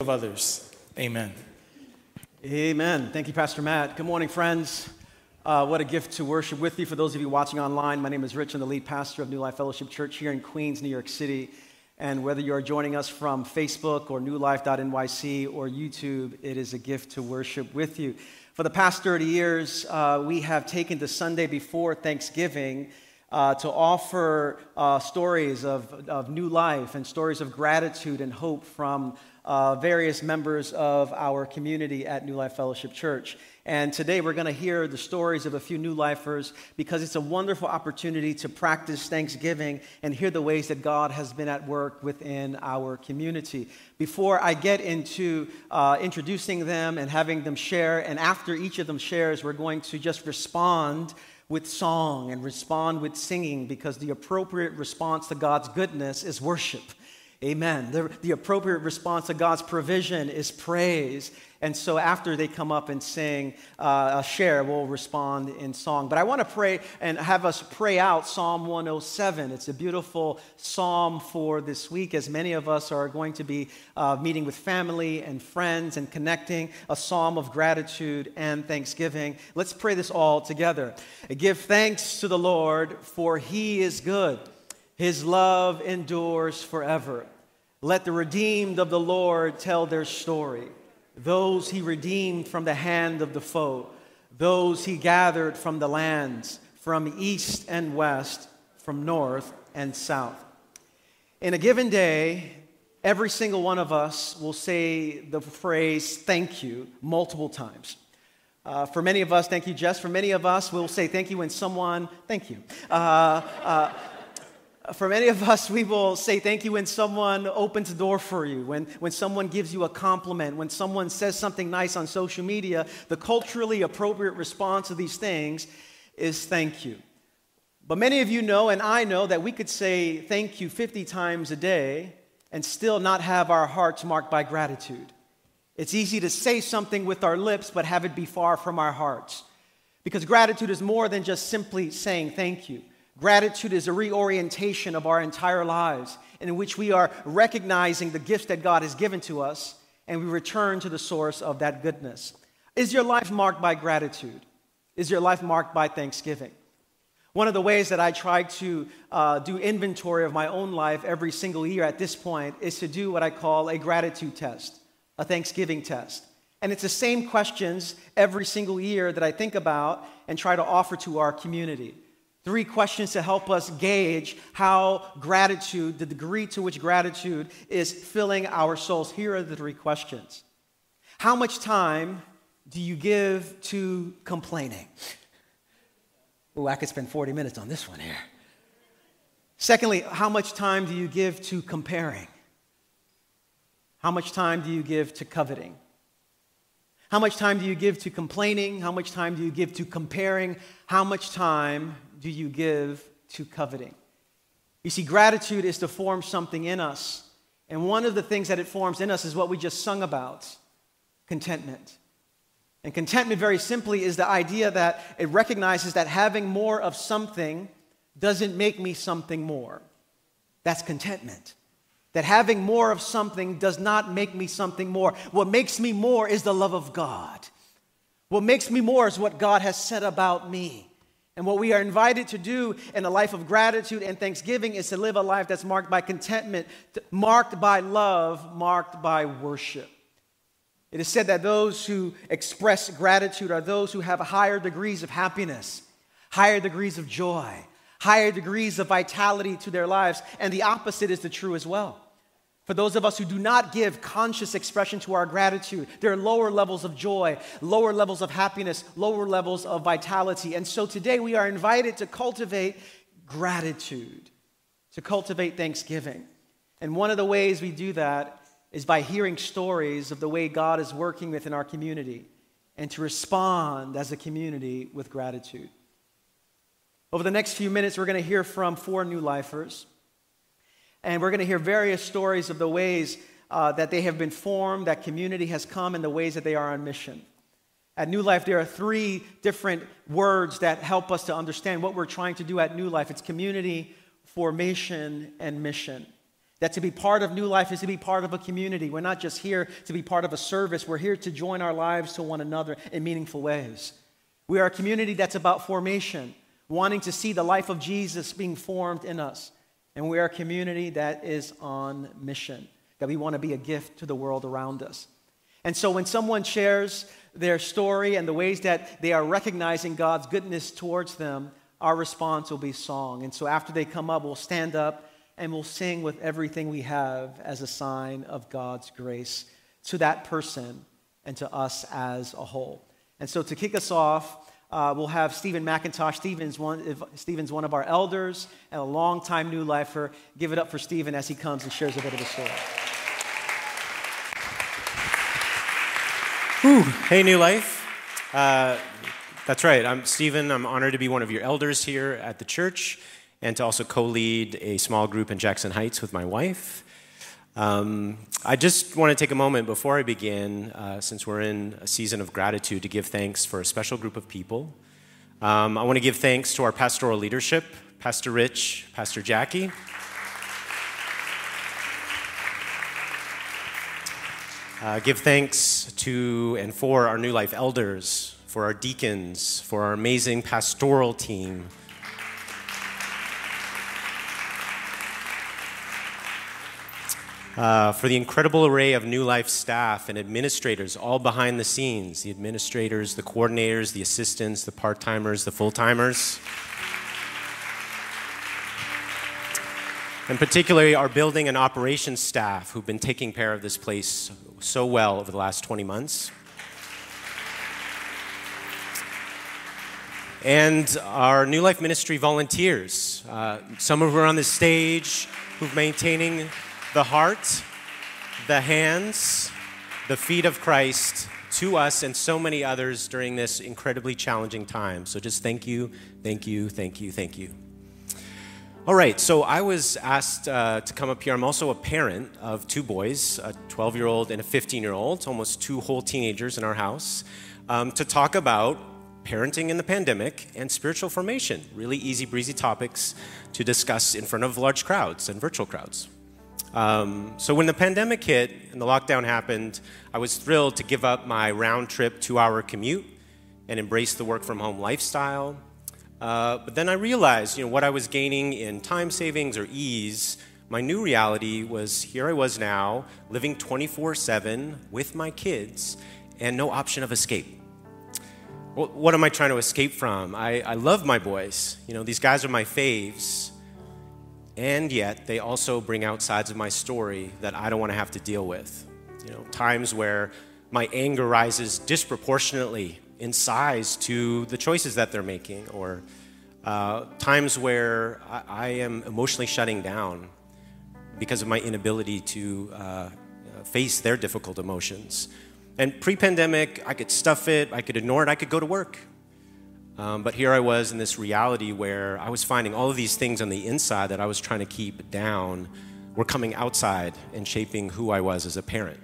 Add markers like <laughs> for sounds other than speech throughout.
of others. Amen. Amen. Thank you, Pastor Matt. Good morning, friends. Uh, what a gift to worship with you. For those of you watching online, my name is Rich. I'm the lead pastor of New Life Fellowship Church here in Queens, New York City. And whether you are joining us from Facebook or newlife.nyc or YouTube, it is a gift to worship with you. For the past 30 years, uh, we have taken the Sunday before Thanksgiving uh, to offer uh, stories of, of new life and stories of gratitude and hope from uh, various members of our community at New Life Fellowship Church. And today we're going to hear the stories of a few new lifers because it's a wonderful opportunity to practice Thanksgiving and hear the ways that God has been at work within our community. Before I get into uh, introducing them and having them share, and after each of them shares, we're going to just respond with song and respond with singing because the appropriate response to God's goodness is worship. Amen. The, the, appropriate response to God's provision is praise. And so after they come up and sing uh, share, we'll respond in song. But I want to pray and have us pray out Psalm 107. It's a beautiful psalm for this week, as many of us are going to be uh, meeting with family and friends and connecting a psalm of gratitude and thanksgiving. Let's pray this all together. Give thanks to the Lord, for he is good. His love endures forever. Let the redeemed of the Lord tell their story. Those he redeemed from the hand of the foe, those he gathered from the lands, from east and west, from north and south. In a given day, every single one of us will say the phrase thank you multiple times. Uh, for many of us, thank you, Jess. For many of us, we'll say thank you when someone, thank you. Uh, uh, for many of us, we will say thank you when someone opens a door for you, when, when someone gives you a compliment, when someone says something nice on social media. The culturally appropriate response to these things is thank you. But many of you know, and I know, that we could say thank you 50 times a day and still not have our hearts marked by gratitude. It's easy to say something with our lips, but have it be far from our hearts. Because gratitude is more than just simply saying thank you. Gratitude is a reorientation of our entire lives in which we are recognizing the gifts that God has given to us and we return to the source of that goodness. Is your life marked by gratitude? Is your life marked by thanksgiving? One of the ways that I try to uh, do inventory of my own life every single year at this point is to do what I call a gratitude test, a thanksgiving test. And it's the same questions every single year that I think about and try to offer to our community. Three questions to help us gauge how gratitude, the degree to which gratitude is filling our souls. Here are the three questions How much time do you give to complaining? Oh, I could spend 40 minutes on this one here. Secondly, how much time do you give to comparing? How much time do you give to coveting? How much time do you give to complaining? How much time do you give to comparing? How much time do you give to coveting? You see, gratitude is to form something in us. And one of the things that it forms in us is what we just sung about contentment. And contentment, very simply, is the idea that it recognizes that having more of something doesn't make me something more. That's contentment. That having more of something does not make me something more. What makes me more is the love of God. What makes me more is what God has said about me. And what we are invited to do in a life of gratitude and thanksgiving is to live a life that's marked by contentment, marked by love, marked by worship. It is said that those who express gratitude are those who have higher degrees of happiness, higher degrees of joy, higher degrees of vitality to their lives. And the opposite is the true as well. For those of us who do not give conscious expression to our gratitude, there are lower levels of joy, lower levels of happiness, lower levels of vitality. And so today we are invited to cultivate gratitude, to cultivate thanksgiving. And one of the ways we do that is by hearing stories of the way God is working within our community and to respond as a community with gratitude. Over the next few minutes, we're going to hear from four new lifers. And we're going to hear various stories of the ways uh, that they have been formed, that community has come, and the ways that they are on mission. At New Life, there are three different words that help us to understand what we're trying to do at New Life it's community, formation, and mission. That to be part of New Life is to be part of a community. We're not just here to be part of a service, we're here to join our lives to one another in meaningful ways. We are a community that's about formation, wanting to see the life of Jesus being formed in us. And we are a community that is on mission, that we want to be a gift to the world around us. And so when someone shares their story and the ways that they are recognizing God's goodness towards them, our response will be song. And so after they come up, we'll stand up and we'll sing with everything we have as a sign of God's grace to that person and to us as a whole. And so to kick us off, uh, we'll have Stephen McIntosh. Stephen's one, Stephen's one of our elders and a longtime new lifer. Give it up for Stephen as he comes and shares a bit of his story. Whew. Hey, New Life. Uh, that's right. I'm Stephen. I'm honored to be one of your elders here at the church and to also co lead a small group in Jackson Heights with my wife. Um, I just want to take a moment before I begin, uh, since we're in a season of gratitude, to give thanks for a special group of people. Um, I want to give thanks to our pastoral leadership, Pastor Rich, Pastor Jackie. Uh, give thanks to and for our New Life elders, for our deacons, for our amazing pastoral team, uh, for the incredible array of New Life staff and administrators all behind the scenes the administrators, the coordinators, the assistants, the part timers, the full timers. And particularly our building and operations staff who've been taking care of this place so well over the last 20 months. And our New Life Ministry volunteers, uh, some of who are on the stage, who've maintaining the heart, the hands, the feet of Christ to us and so many others during this incredibly challenging time. So just thank you, thank you, thank you, thank you. All right, so I was asked uh, to come up here. I'm also a parent of two boys, a 12 year old and a 15 year old, almost two whole teenagers in our house, um, to talk about parenting in the pandemic and spiritual formation. Really easy breezy topics to discuss in front of large crowds and virtual crowds. Um, so when the pandemic hit and the lockdown happened, I was thrilled to give up my round trip two hour commute and embrace the work from home lifestyle. Uh, but then I realized, you know, what I was gaining in time savings or ease, my new reality was here I was now, living 24 7 with my kids and no option of escape. Well, what am I trying to escape from? I, I love my boys. You know, these guys are my faves and yet they also bring out sides of my story that I don't want to have to deal with. You know, times where my anger rises disproportionately in size to the choices that they're making, or uh, times where I, I, am emotionally shutting down because of my inability to uh, face their difficult emotions. And pre pandemic, I could stuff it, I could ignore it, I could go to work. Um, but here I was in this reality where I was finding all of these things on the inside that I was trying to keep down were coming outside and shaping who I was as a parent.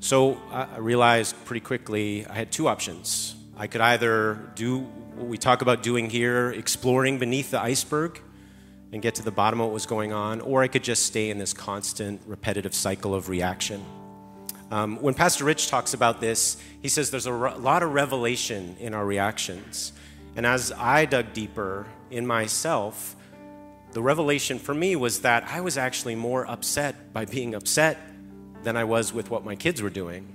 So I realized pretty quickly I had two options. I could either do what we talk about doing here, exploring beneath the iceberg and get to the bottom of what was going on, or I could just stay in this constant, repetitive cycle of reaction. Um, when Pastor Rich talks about this, he says there's a re- lot of revelation in our reactions. And as I dug deeper in myself, the revelation for me was that I was actually more upset by being upset than I was with what my kids were doing.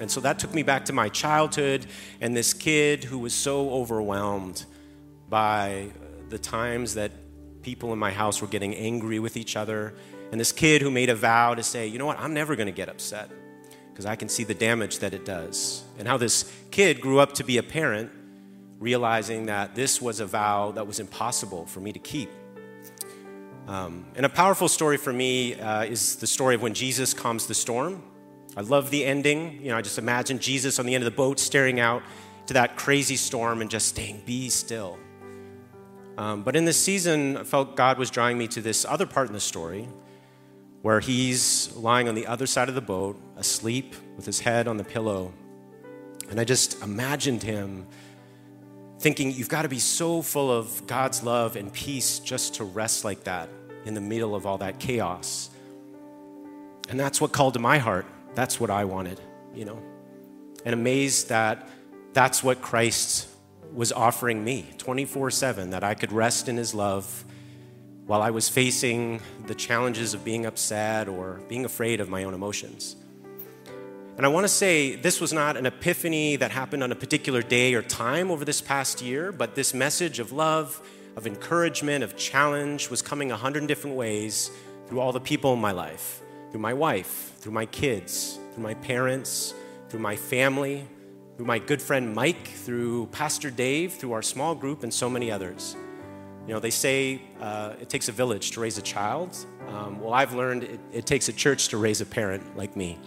And so that took me back to my childhood and this kid who was so overwhelmed by the times that people in my house were getting angry with each other. And this kid who made a vow to say, you know what, I'm never going to get upset because I can see the damage that it does. And how this kid grew up to be a parent, realizing that this was a vow that was impossible for me to keep. Um, and a powerful story for me uh, is the story of when Jesus calms the storm. I love the ending. You know, I just imagine Jesus on the end of the boat staring out to that crazy storm and just staying, be still. Um, but in this season, I felt God was drawing me to this other part in the story where he's lying on the other side of the boat, asleep with his head on the pillow. And I just imagined him thinking, You've got to be so full of God's love and peace just to rest like that in the middle of all that chaos. And that's what called to my heart. That's what I wanted, you know. And amazed that that's what Christ was offering me 24 7, that I could rest in his love while I was facing the challenges of being upset or being afraid of my own emotions. And I want to say this was not an epiphany that happened on a particular day or time over this past year, but this message of love, of encouragement, of challenge was coming a hundred different ways through all the people in my life through my wife, through my kids, through my parents, through my family, through my good friend Mike, through Pastor Dave, through our small group, and so many others. You know, they say uh, it takes a village to raise a child. Um, well, I've learned it, it, takes a church to raise a parent like me.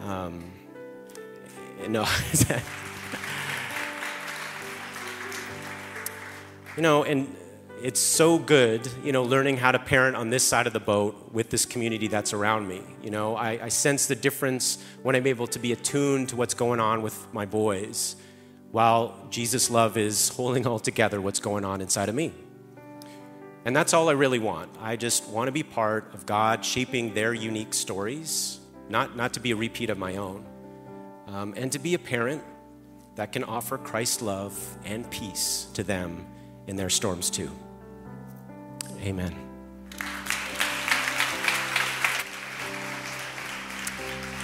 Um, no. <laughs> you know, and it's so good, you know, learning how to parent on this side of the boat with this community that's around me. You know, I, I, sense the difference when I'm able to be attuned to what's going on with my boys, while Jesus' love is holding all together what's going on inside of me. And that's all I really want. I just want to be part of God shaping their unique stories, not, not to be a repeat of my own, um, and to be a parent that can offer Christ's love and peace to them in their storms too. Amen.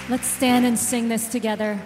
Let's stand and sing this together.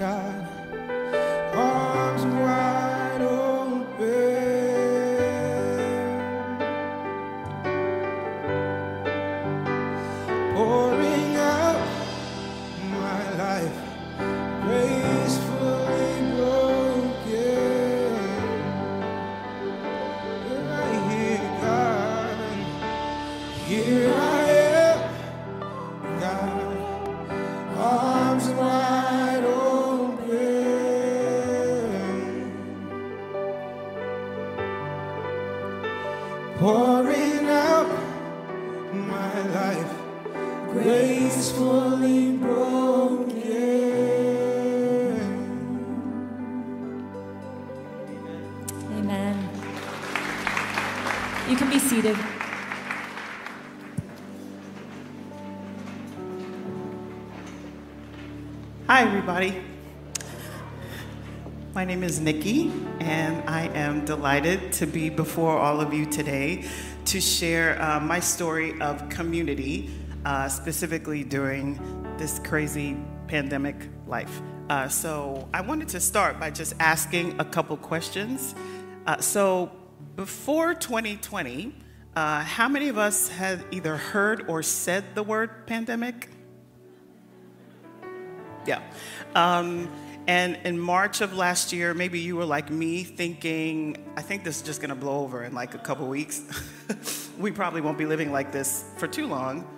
Everybody. Is Nikki, and I am delighted to be before all of you today to share uh, my story of community, uh, specifically during this crazy pandemic life. Uh, so, I wanted to start by just asking a couple questions. Uh, so, before 2020, uh, how many of us had either heard or said the word pandemic? Yeah. Um, and in March of last year, maybe you were like me thinking, I think this is just gonna blow over in like a couple weeks. <laughs> we probably won't be living like this for too long.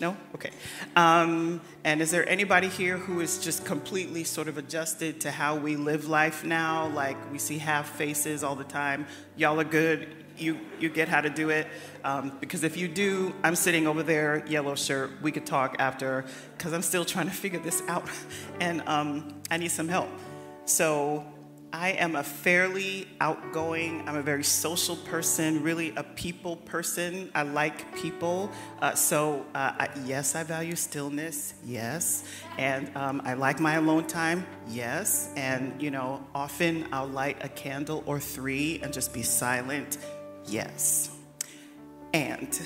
No? Okay. Um, and is there anybody here who is just completely sort of adjusted to how we live life now? Like we see half faces all the time. Y'all are good you, you get how to do it. Um, because if you do, I'm sitting over there, yellow shirt. We could talk after, because I'm still trying to figure this out, <laughs> and um, I need some help. So I am a fairly outgoing, I'm a very social person, really a people person. I like people. Uh, so, uh, I, yes, I value stillness, yes. And um, I like my alone time, yes. And, you know, often I'll light a candle or three and just be silent Yes. And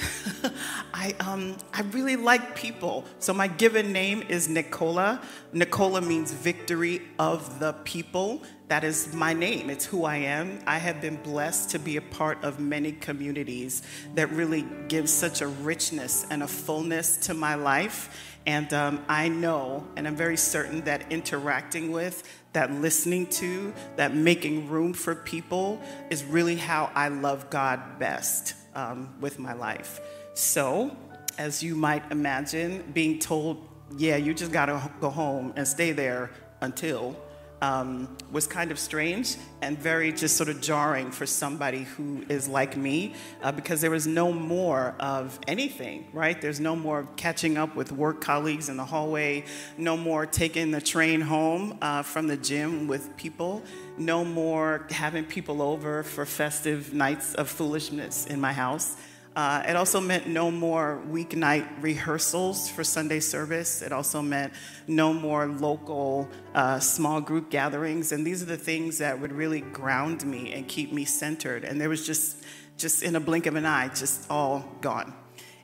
<laughs> I, um, I really like people. So my given name is Nicola. Nicola means victory of the people. That is my name. It's who I am. I have been blessed to be a part of many communities that really give such a richness and a fullness to my life. And um, I know, and I'm very certain that interacting with, that listening to, that making room for people is really how I love God best um, with my life. So, as you might imagine, being told, yeah, you just gotta go home and stay there until um, was kind of strange and very just sort of jarring for somebody who is like me uh, because there was no more of anything, right? There's no more catching up with work colleagues in the hallway, no more taking the train home uh, from the gym with people, no more having people over for festive nights of foolishness in my house. Uh, it also meant no more weeknight rehearsals for Sunday service. It also meant no more local uh, small group gatherings. And these are the things that would really ground me and keep me centered. And there was just, just in a blink of an eye, just all gone.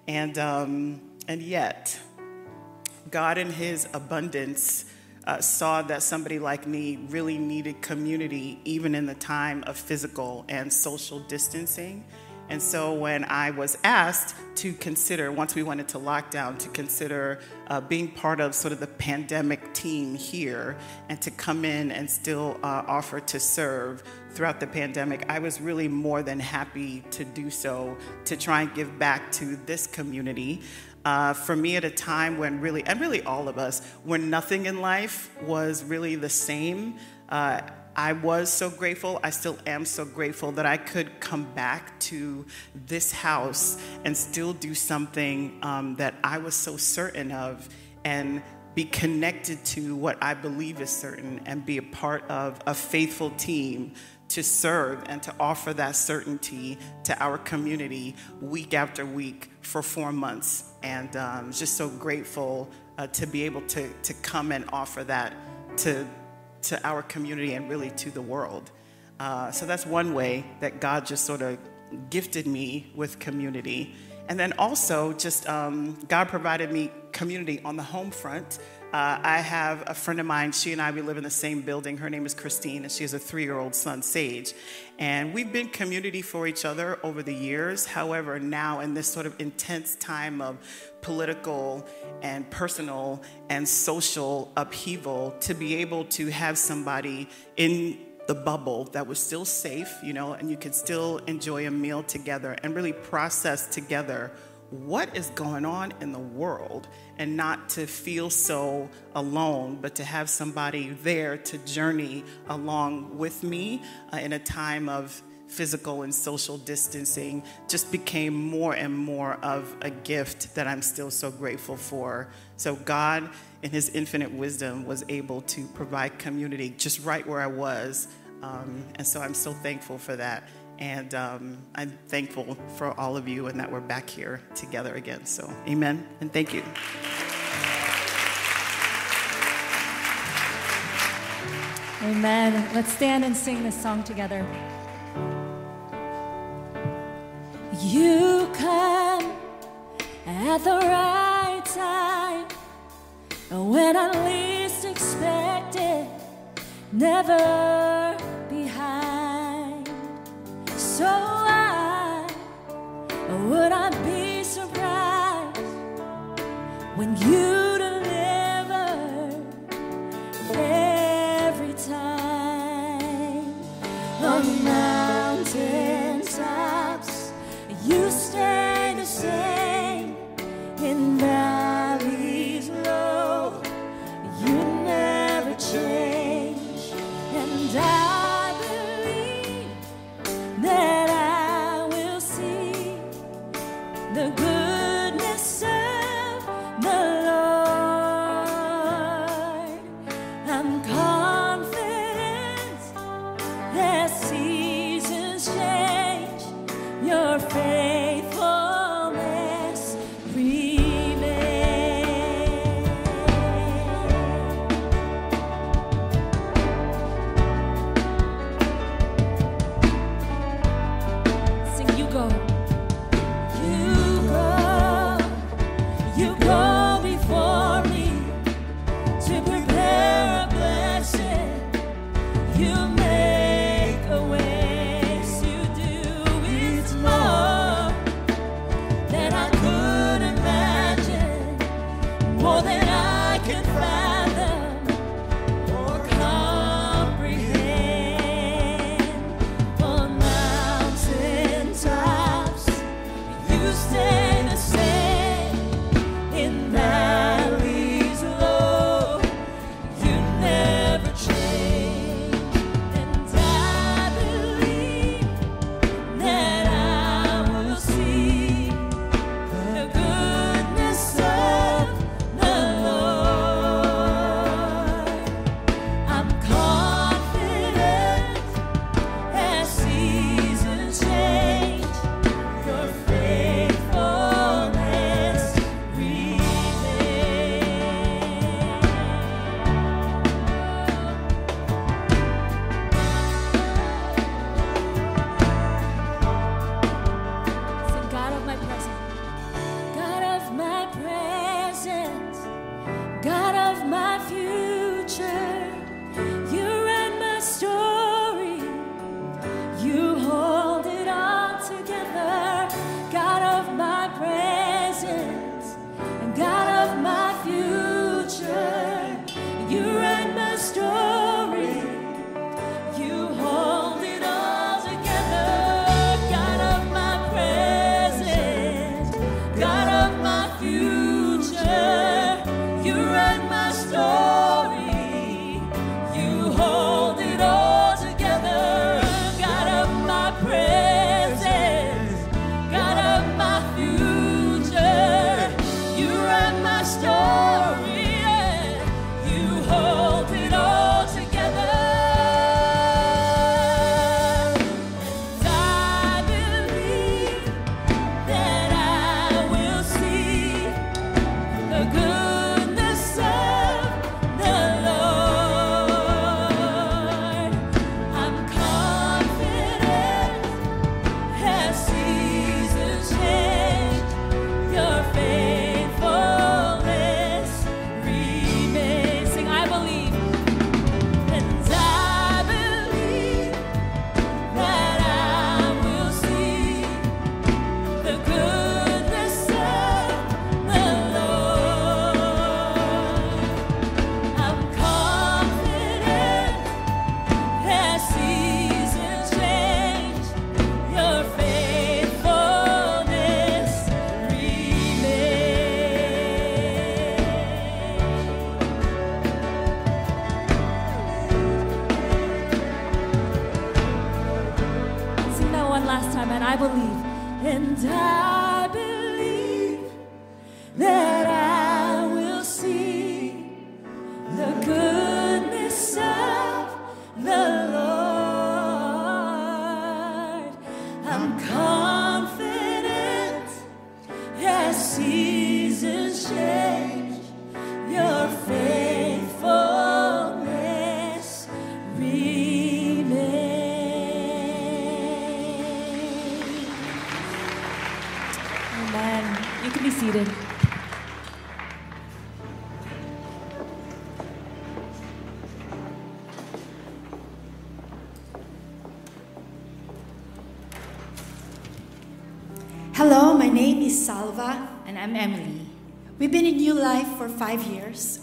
And, um, and yet, God in His abundance uh, saw that somebody like me really needed community, even in the time of physical and social distancing. And so when I was asked to consider, once we went into lockdown, to consider uh, being part of sort of the pandemic team here and to come in and still uh, offer to serve throughout the pandemic, I was really more than happy to do so to try and give back to this community. Uh, for me, at a time when really, and really all of us, when nothing in life was really the same. I was so grateful, I still am so grateful that I could come back to this house and still do something um, that I was so certain of and be connected to what I believe is certain and be a part of a faithful team to serve and to offer that certainty to our community week after week for four months. And um, just so grateful uh, to be able to, to come and offer that to to our community and really to the world. Uh, so that's one way that God just sort of gifted me with community. And then also, just um, God provided me community on the home front. Uh, I have a friend of mine, she and I, we live in the same building. Her name is Christine, and she has a three year old son, Sage. And we've been community for each other over the years. However, now in this sort of intense time of political and personal and social upheaval, to be able to have somebody in the bubble that was still safe, you know, and you could still enjoy a meal together and really process together what is going on in the world and not to feel so alone, but to have somebody there to journey along with me uh, in a time of physical and social distancing just became more and more of a gift that I'm still so grateful for. So, God, in His infinite wisdom, was able to provide community just right where I was. Um, and so I'm so thankful for that. And um, I'm thankful for all of you and that we're back here together again. So, amen and thank you. Amen. Let's stand and sing this song together. You come at the right time when I least expect it, never. So why would I be surprised when you?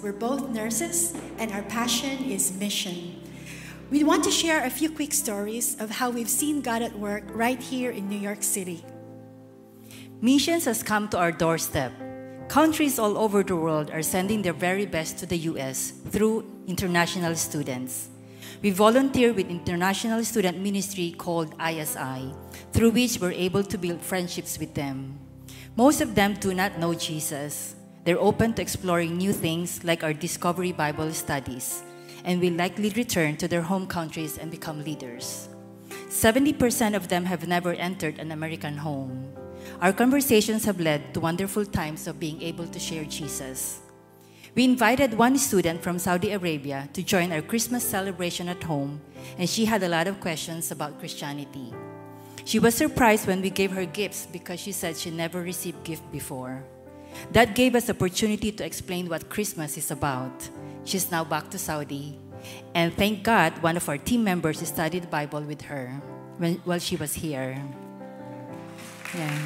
We're both nurses, and our passion is mission. We want to share a few quick stories of how we've seen God at work right here in New York City. Missions has come to our doorstep. Countries all over the world are sending their very best to the US through international students. We volunteer with international student ministry called ISI, through which we're able to build friendships with them. Most of them do not know Jesus. They're open to exploring new things like our Discovery Bible studies, and will likely return to their home countries and become leaders. 70% of them have never entered an American home. Our conversations have led to wonderful times of being able to share Jesus. We invited one student from Saudi Arabia to join our Christmas celebration at home, and she had a lot of questions about Christianity. She was surprised when we gave her gifts because she said she never received gift before. That gave us opportunity to explain what Christmas is about. She's now back to Saudi, and thank God one of our team members studied the Bible with her when, while she was here. Yeah.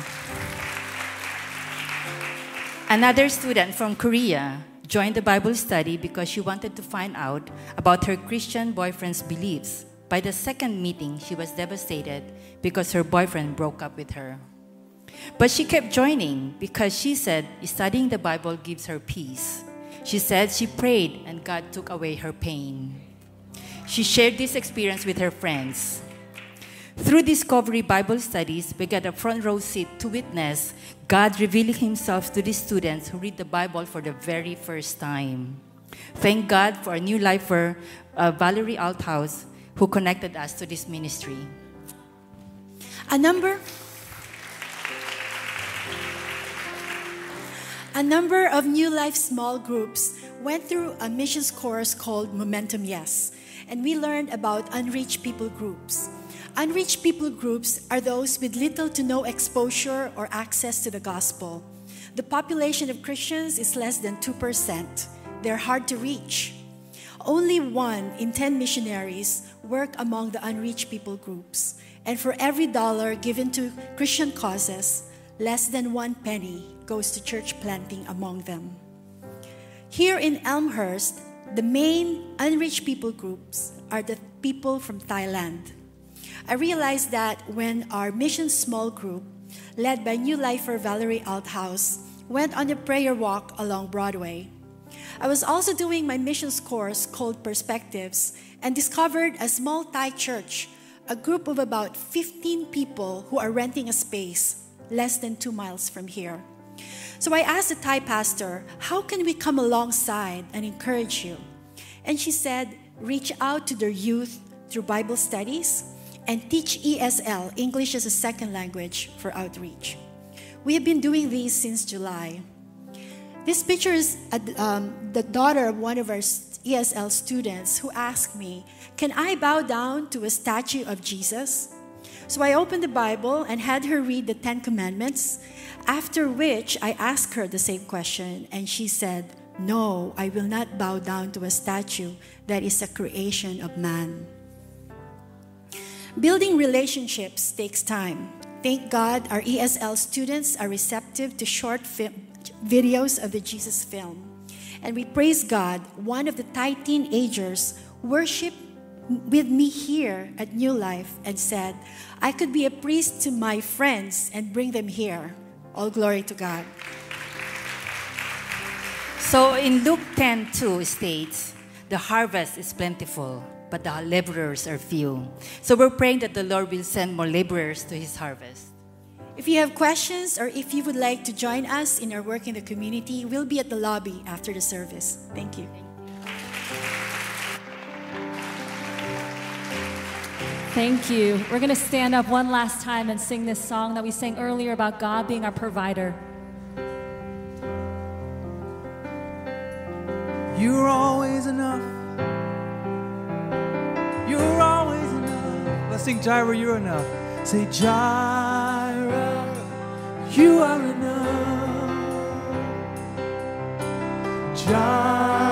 Another student from Korea joined the Bible study because she wanted to find out about her Christian boyfriend's beliefs. By the second meeting, she was devastated because her boyfriend broke up with her. But she kept joining because she said studying the Bible gives her peace. She said she prayed and God took away her pain. She shared this experience with her friends. Through Discovery Bible studies, we got a front row seat to witness God revealing Himself to the students who read the Bible for the very first time. Thank God for a new lifer, uh, Valerie Althouse, who connected us to this ministry. A number A number of New Life small groups went through a missions course called Momentum Yes, and we learned about unreached people groups. Unreached people groups are those with little to no exposure or access to the gospel. The population of Christians is less than 2%. They're hard to reach. Only one in 10 missionaries work among the unreached people groups. And for every dollar given to Christian causes, less than one penny goes to church planting among them. Here in Elmhurst, the main unreached people groups are the people from Thailand. I realized that when our mission small group, led by New Lifer Valerie Althouse, went on a prayer walk along Broadway, I was also doing my missions course called Perspectives and discovered a small Thai church, a group of about 15 people who are renting a space less than two miles from here. So I asked the Thai pastor, How can we come alongside and encourage you? And she said, Reach out to their youth through Bible studies and teach ESL, English as a Second Language, for outreach. We have been doing these since July. This picture is um, the daughter of one of our ESL students who asked me, Can I bow down to a statue of Jesus? So I opened the Bible and had her read the Ten Commandments, after which I asked her the same question, and she said, No, I will not bow down to a statue that is a creation of man. Building relationships takes time. Thank God our ESL students are receptive to short videos of the Jesus film. And we praise God, one of the Thai teenagers worshiped with me here at New Life and said, I could be a priest to my friends and bring them here. All glory to God. So in Luke 10 2 states, The harvest is plentiful, but the laborers are few. So we're praying that the Lord will send more laborers to his harvest. If you have questions or if you would like to join us in our work in the community, we'll be at the lobby after the service. Thank you. Thank you. We're going to stand up one last time and sing this song that we sang earlier about God being our provider. You're always enough. You're always enough. Let's sing Jireh, you're enough. Say Jireh, You are enough. Jireh,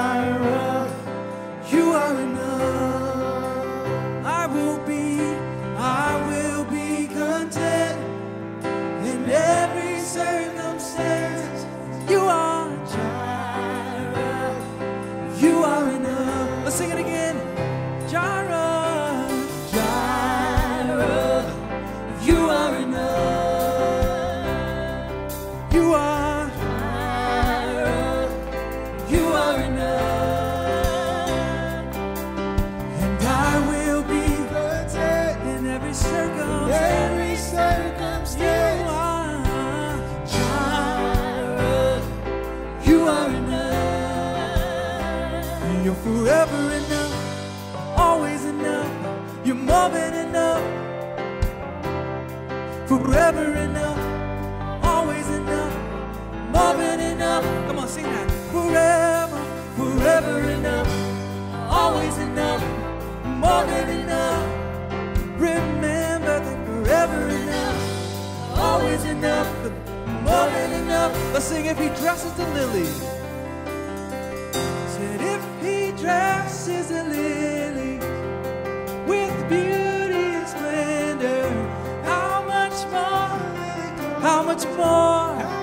enough, more than enough. Remember that forever enough, always enough, more than enough. Let's sing if he dresses the lily. Said if he dresses the lily with beauty and splendor, how much more? How much more?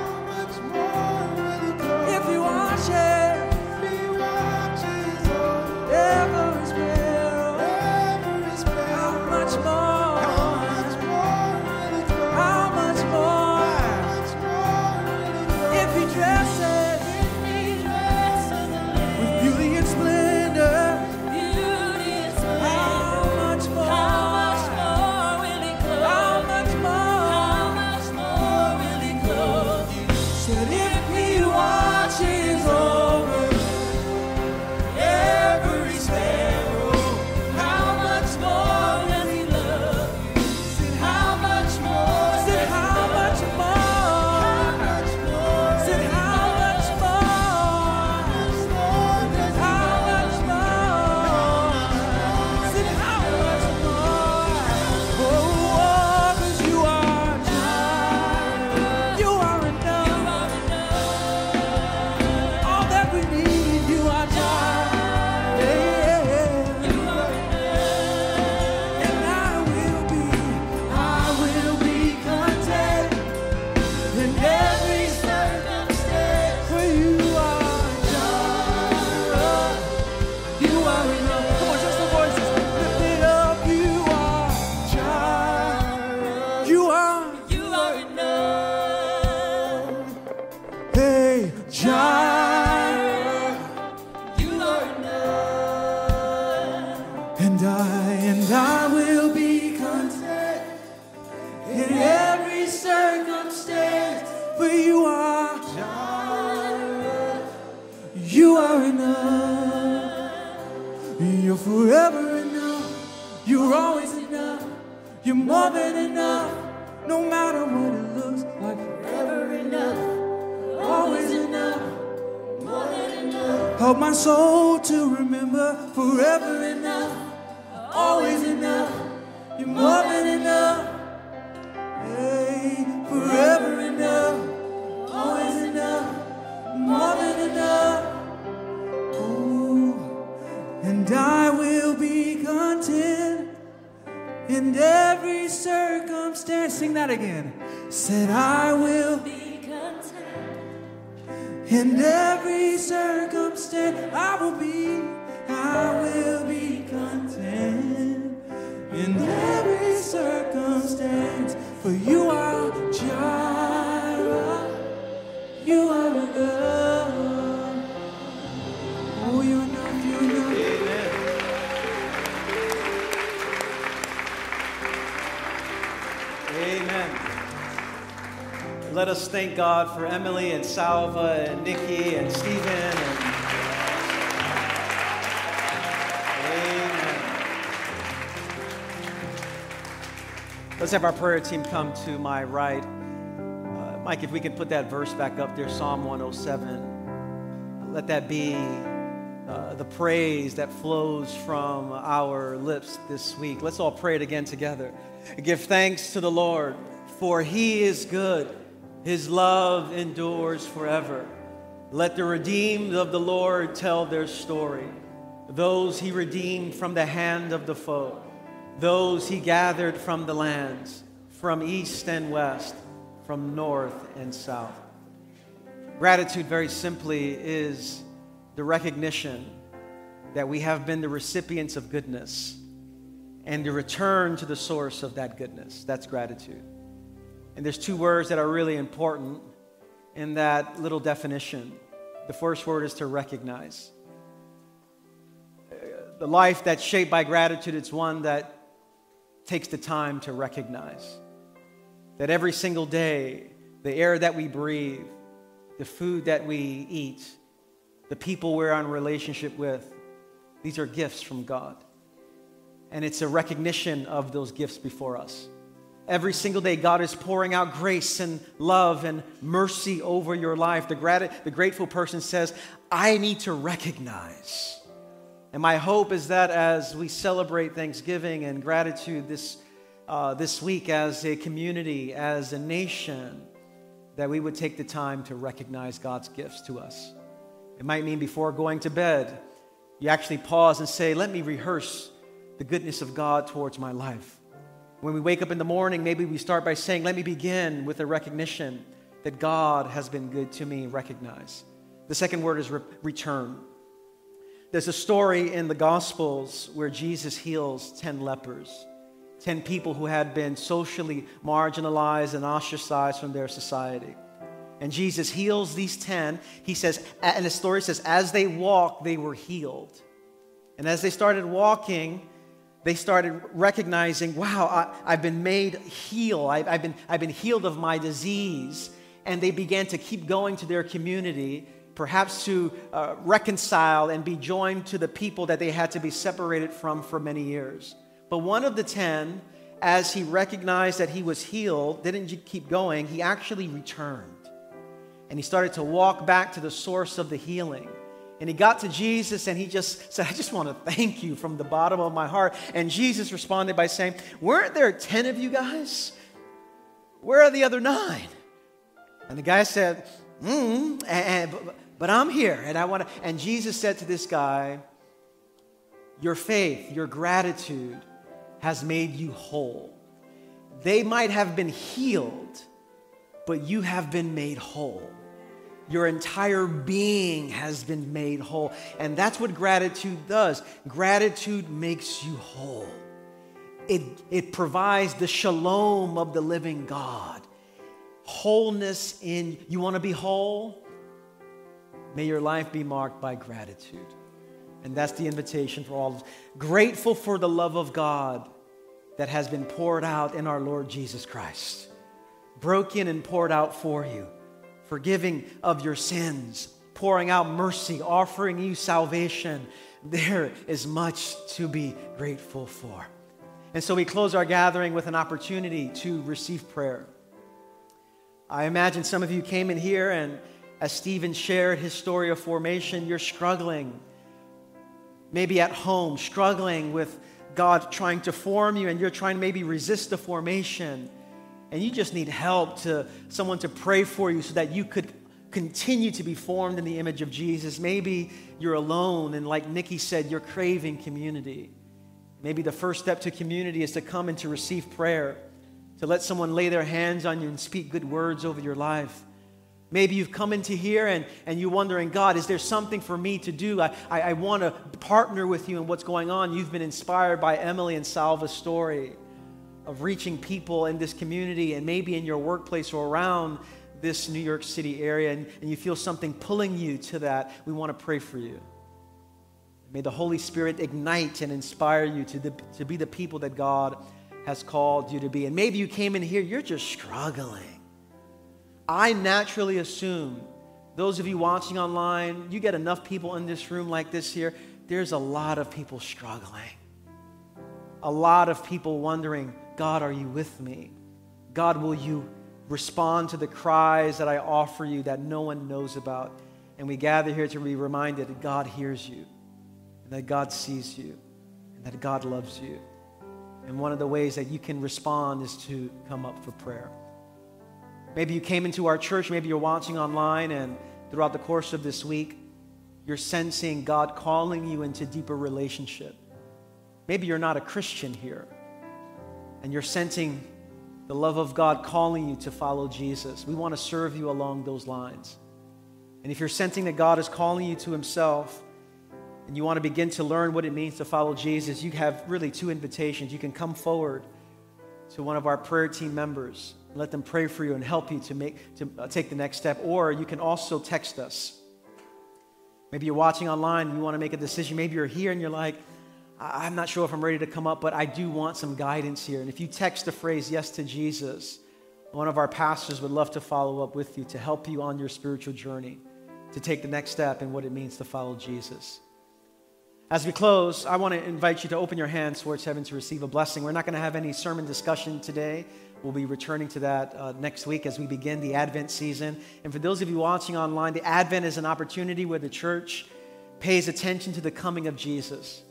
I will be, I will be content in every circumstance. For you are Jireh. You are oh, enough. Oh, you're enough, you're enough. Amen. Let us thank God for Emily and Salva and Nikki and Stephen and Let's have our prayer team come to my right. Uh, Mike, if we can put that verse back up there, Psalm 107. Let that be uh, the praise that flows from our lips this week. Let's all pray it again together. Give thanks to the Lord, for he is good, His love endures forever. Let the redeemed of the Lord tell their story. Those he redeemed from the hand of the foe, those he gathered from the lands, from east and west, from north and south. Gratitude, very simply, is the recognition that we have been the recipients of goodness and the return to the source of that goodness. That's gratitude. And there's two words that are really important in that little definition. The first word is to recognize. The life that's shaped by gratitude, it's one that takes the time to recognize that every single day, the air that we breathe, the food that we eat, the people we're in relationship with, these are gifts from God. And it's a recognition of those gifts before us. Every single day, God is pouring out grace and love and mercy over your life. The, grat- the grateful person says, I need to recognize. And my hope is that as we celebrate Thanksgiving and gratitude this, uh, this week as a community, as a nation, that we would take the time to recognize God's gifts to us. It might mean before going to bed, you actually pause and say, Let me rehearse the goodness of God towards my life. When we wake up in the morning, maybe we start by saying, Let me begin with a recognition that God has been good to me, recognize. The second word is re- return. There's a story in the Gospels where Jesus heals 10 lepers, 10 people who had been socially marginalized and ostracized from their society. And Jesus heals these 10. He says, and the story says, as they walked, they were healed. And as they started walking, they started recognizing, wow, I, have been made heal. I, I've, been, I've been healed of my disease. And they began to keep going to their community, perhaps to uh, reconcile and be joined to the people that they had to be separated from for many years. But one of the ten, as he recognized that he was healed, didn't keep going, he actually returned. And he started to walk back to the source of the healing. And he got to Jesus and he just <laughs> said, I just want to thank you from the bottom of my heart. And Jesus responded by saying, Weren't there 10 of you guys? Where are the other nine? And the guy said, mm, and, but, I'm here. And I want to, and Jesus said to this guy, Your faith, your gratitude has made you whole. They might have been healed, but you have been made whole. Your entire being has been made whole. And that's what gratitude does. Gratitude makes you whole. It, it provides the shalom of the living God. Wholeness in, you want to be whole? May your life be marked by gratitude. And that's the invitation for all of us. Grateful for the love of God that has been poured out in our Lord Jesus Christ, broken and poured out for you forgiving of your sins, pouring out mercy, offering you salvation. There is much to be grateful for. And so we close our gathering with an opportunity to receive prayer. I imagine some of you came in here, and as Stephen shared his story of formation, you're struggling. Maybe at home, struggling with God trying to form you, and you're trying to maybe resist the formation and you just need help to someone to pray for you so that you could continue to be formed in the image of Jesus. Maybe you're alone and like Nikki said, you're craving community. Maybe the first step to community is to come and to receive prayer, to let someone lay their hands on you and speak good words over your life. Maybe you've come into here and, and you're wondering, God, is there something for me to do? I, I, I want to partner with you in what's going on. You've been inspired by Emily and Salva's story of reaching people in this community and maybe in your workplace or around this New York City area, and, and you feel something pulling you to that, we want to pray for you. May the Holy Spirit ignite and inspire you to, the, to be the people that God has called you to be. And maybe you came in here, you're just struggling. I naturally assume, those of you watching online, you get enough people in this room like this here, there's a lot of people struggling. A lot of people wondering, God, are you with me? God, will you respond to the cries that I offer you that no one knows about? And we gather here to be reminded that God hears you, and that God sees you, and that God loves you. And one of the ways that you can respond is to come up for prayer. Maybe you came into our church, maybe you're watching online, and throughout the course of this week, you're sensing God calling you into deeper relationship. Maybe you're not a Christian here, and you're sensing the love of God calling you to follow Jesus. We want to serve you along those lines. And if you're sensing that God is calling you to Himself, and you want to begin to learn what it means to follow Jesus, you have really two invitations. You can come forward to one of our prayer team members let them pray for you and help you to make to uh, take the next step or you can also text us maybe you're watching online and you want to make a decision maybe you're here and you're like i'm not sure if i'm ready to come up but i do want some guidance here and if you text the phrase yes to jesus one of our pastors would love to follow up with you to help you on your spiritual journey to take the next step in what it means to follow jesus as we close, I want to invite you to open your hands towards heaven to receive a blessing. We're not going to have any sermon discussion today. We'll be returning to that uh, next week as we begin the Advent season. And for those of you watching online, the Advent is an opportunity where the church pays attention to the coming of Jesus.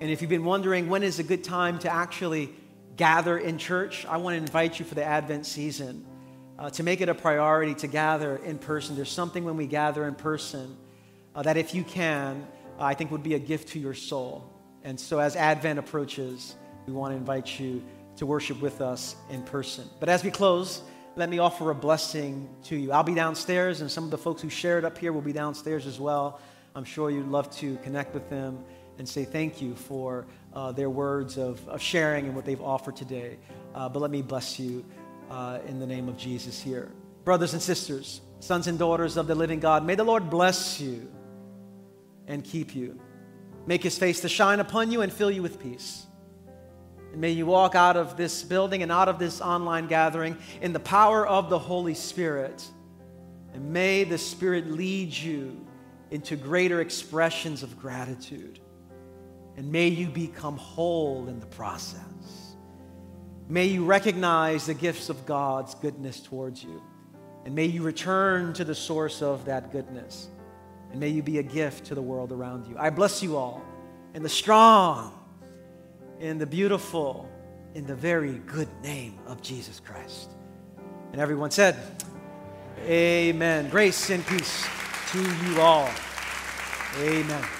And if you've been wondering when is a good time to actually gather in church, I want to invite you for the Advent season uh, to make it a priority to gather in person. There's something when we gather in person uh, that, if you can, I think would be a gift to your soul. And so, as Advent approaches, we want to invite you to worship with us in person. But as we close, let me offer a blessing to you. I'll be downstairs, and some of the folks who shared up here will be downstairs as well. I'm sure you'd love to connect with them and say thank you for uh, their words of, of, sharing and what they've offered today. Uh, but let me bless you uh, in the name of Jesus here. Brothers and sisters, sons and daughters of the living God, may the Lord bless you and keep you. Make his face to shine upon you and fill you with peace. And may you walk out of this building and out of this online gathering in the power of the Holy Spirit. And may the Spirit lead you into greater expressions of gratitude. And may you become whole in the process. May you recognize the gifts of God's goodness towards you. And may you return to the source of that goodness. And may you be a gift to the world around you. I bless you all in the strong in the beautiful, in the very good name of Jesus Christ. And everyone said, Amen. Grace and peace to you all. Amen.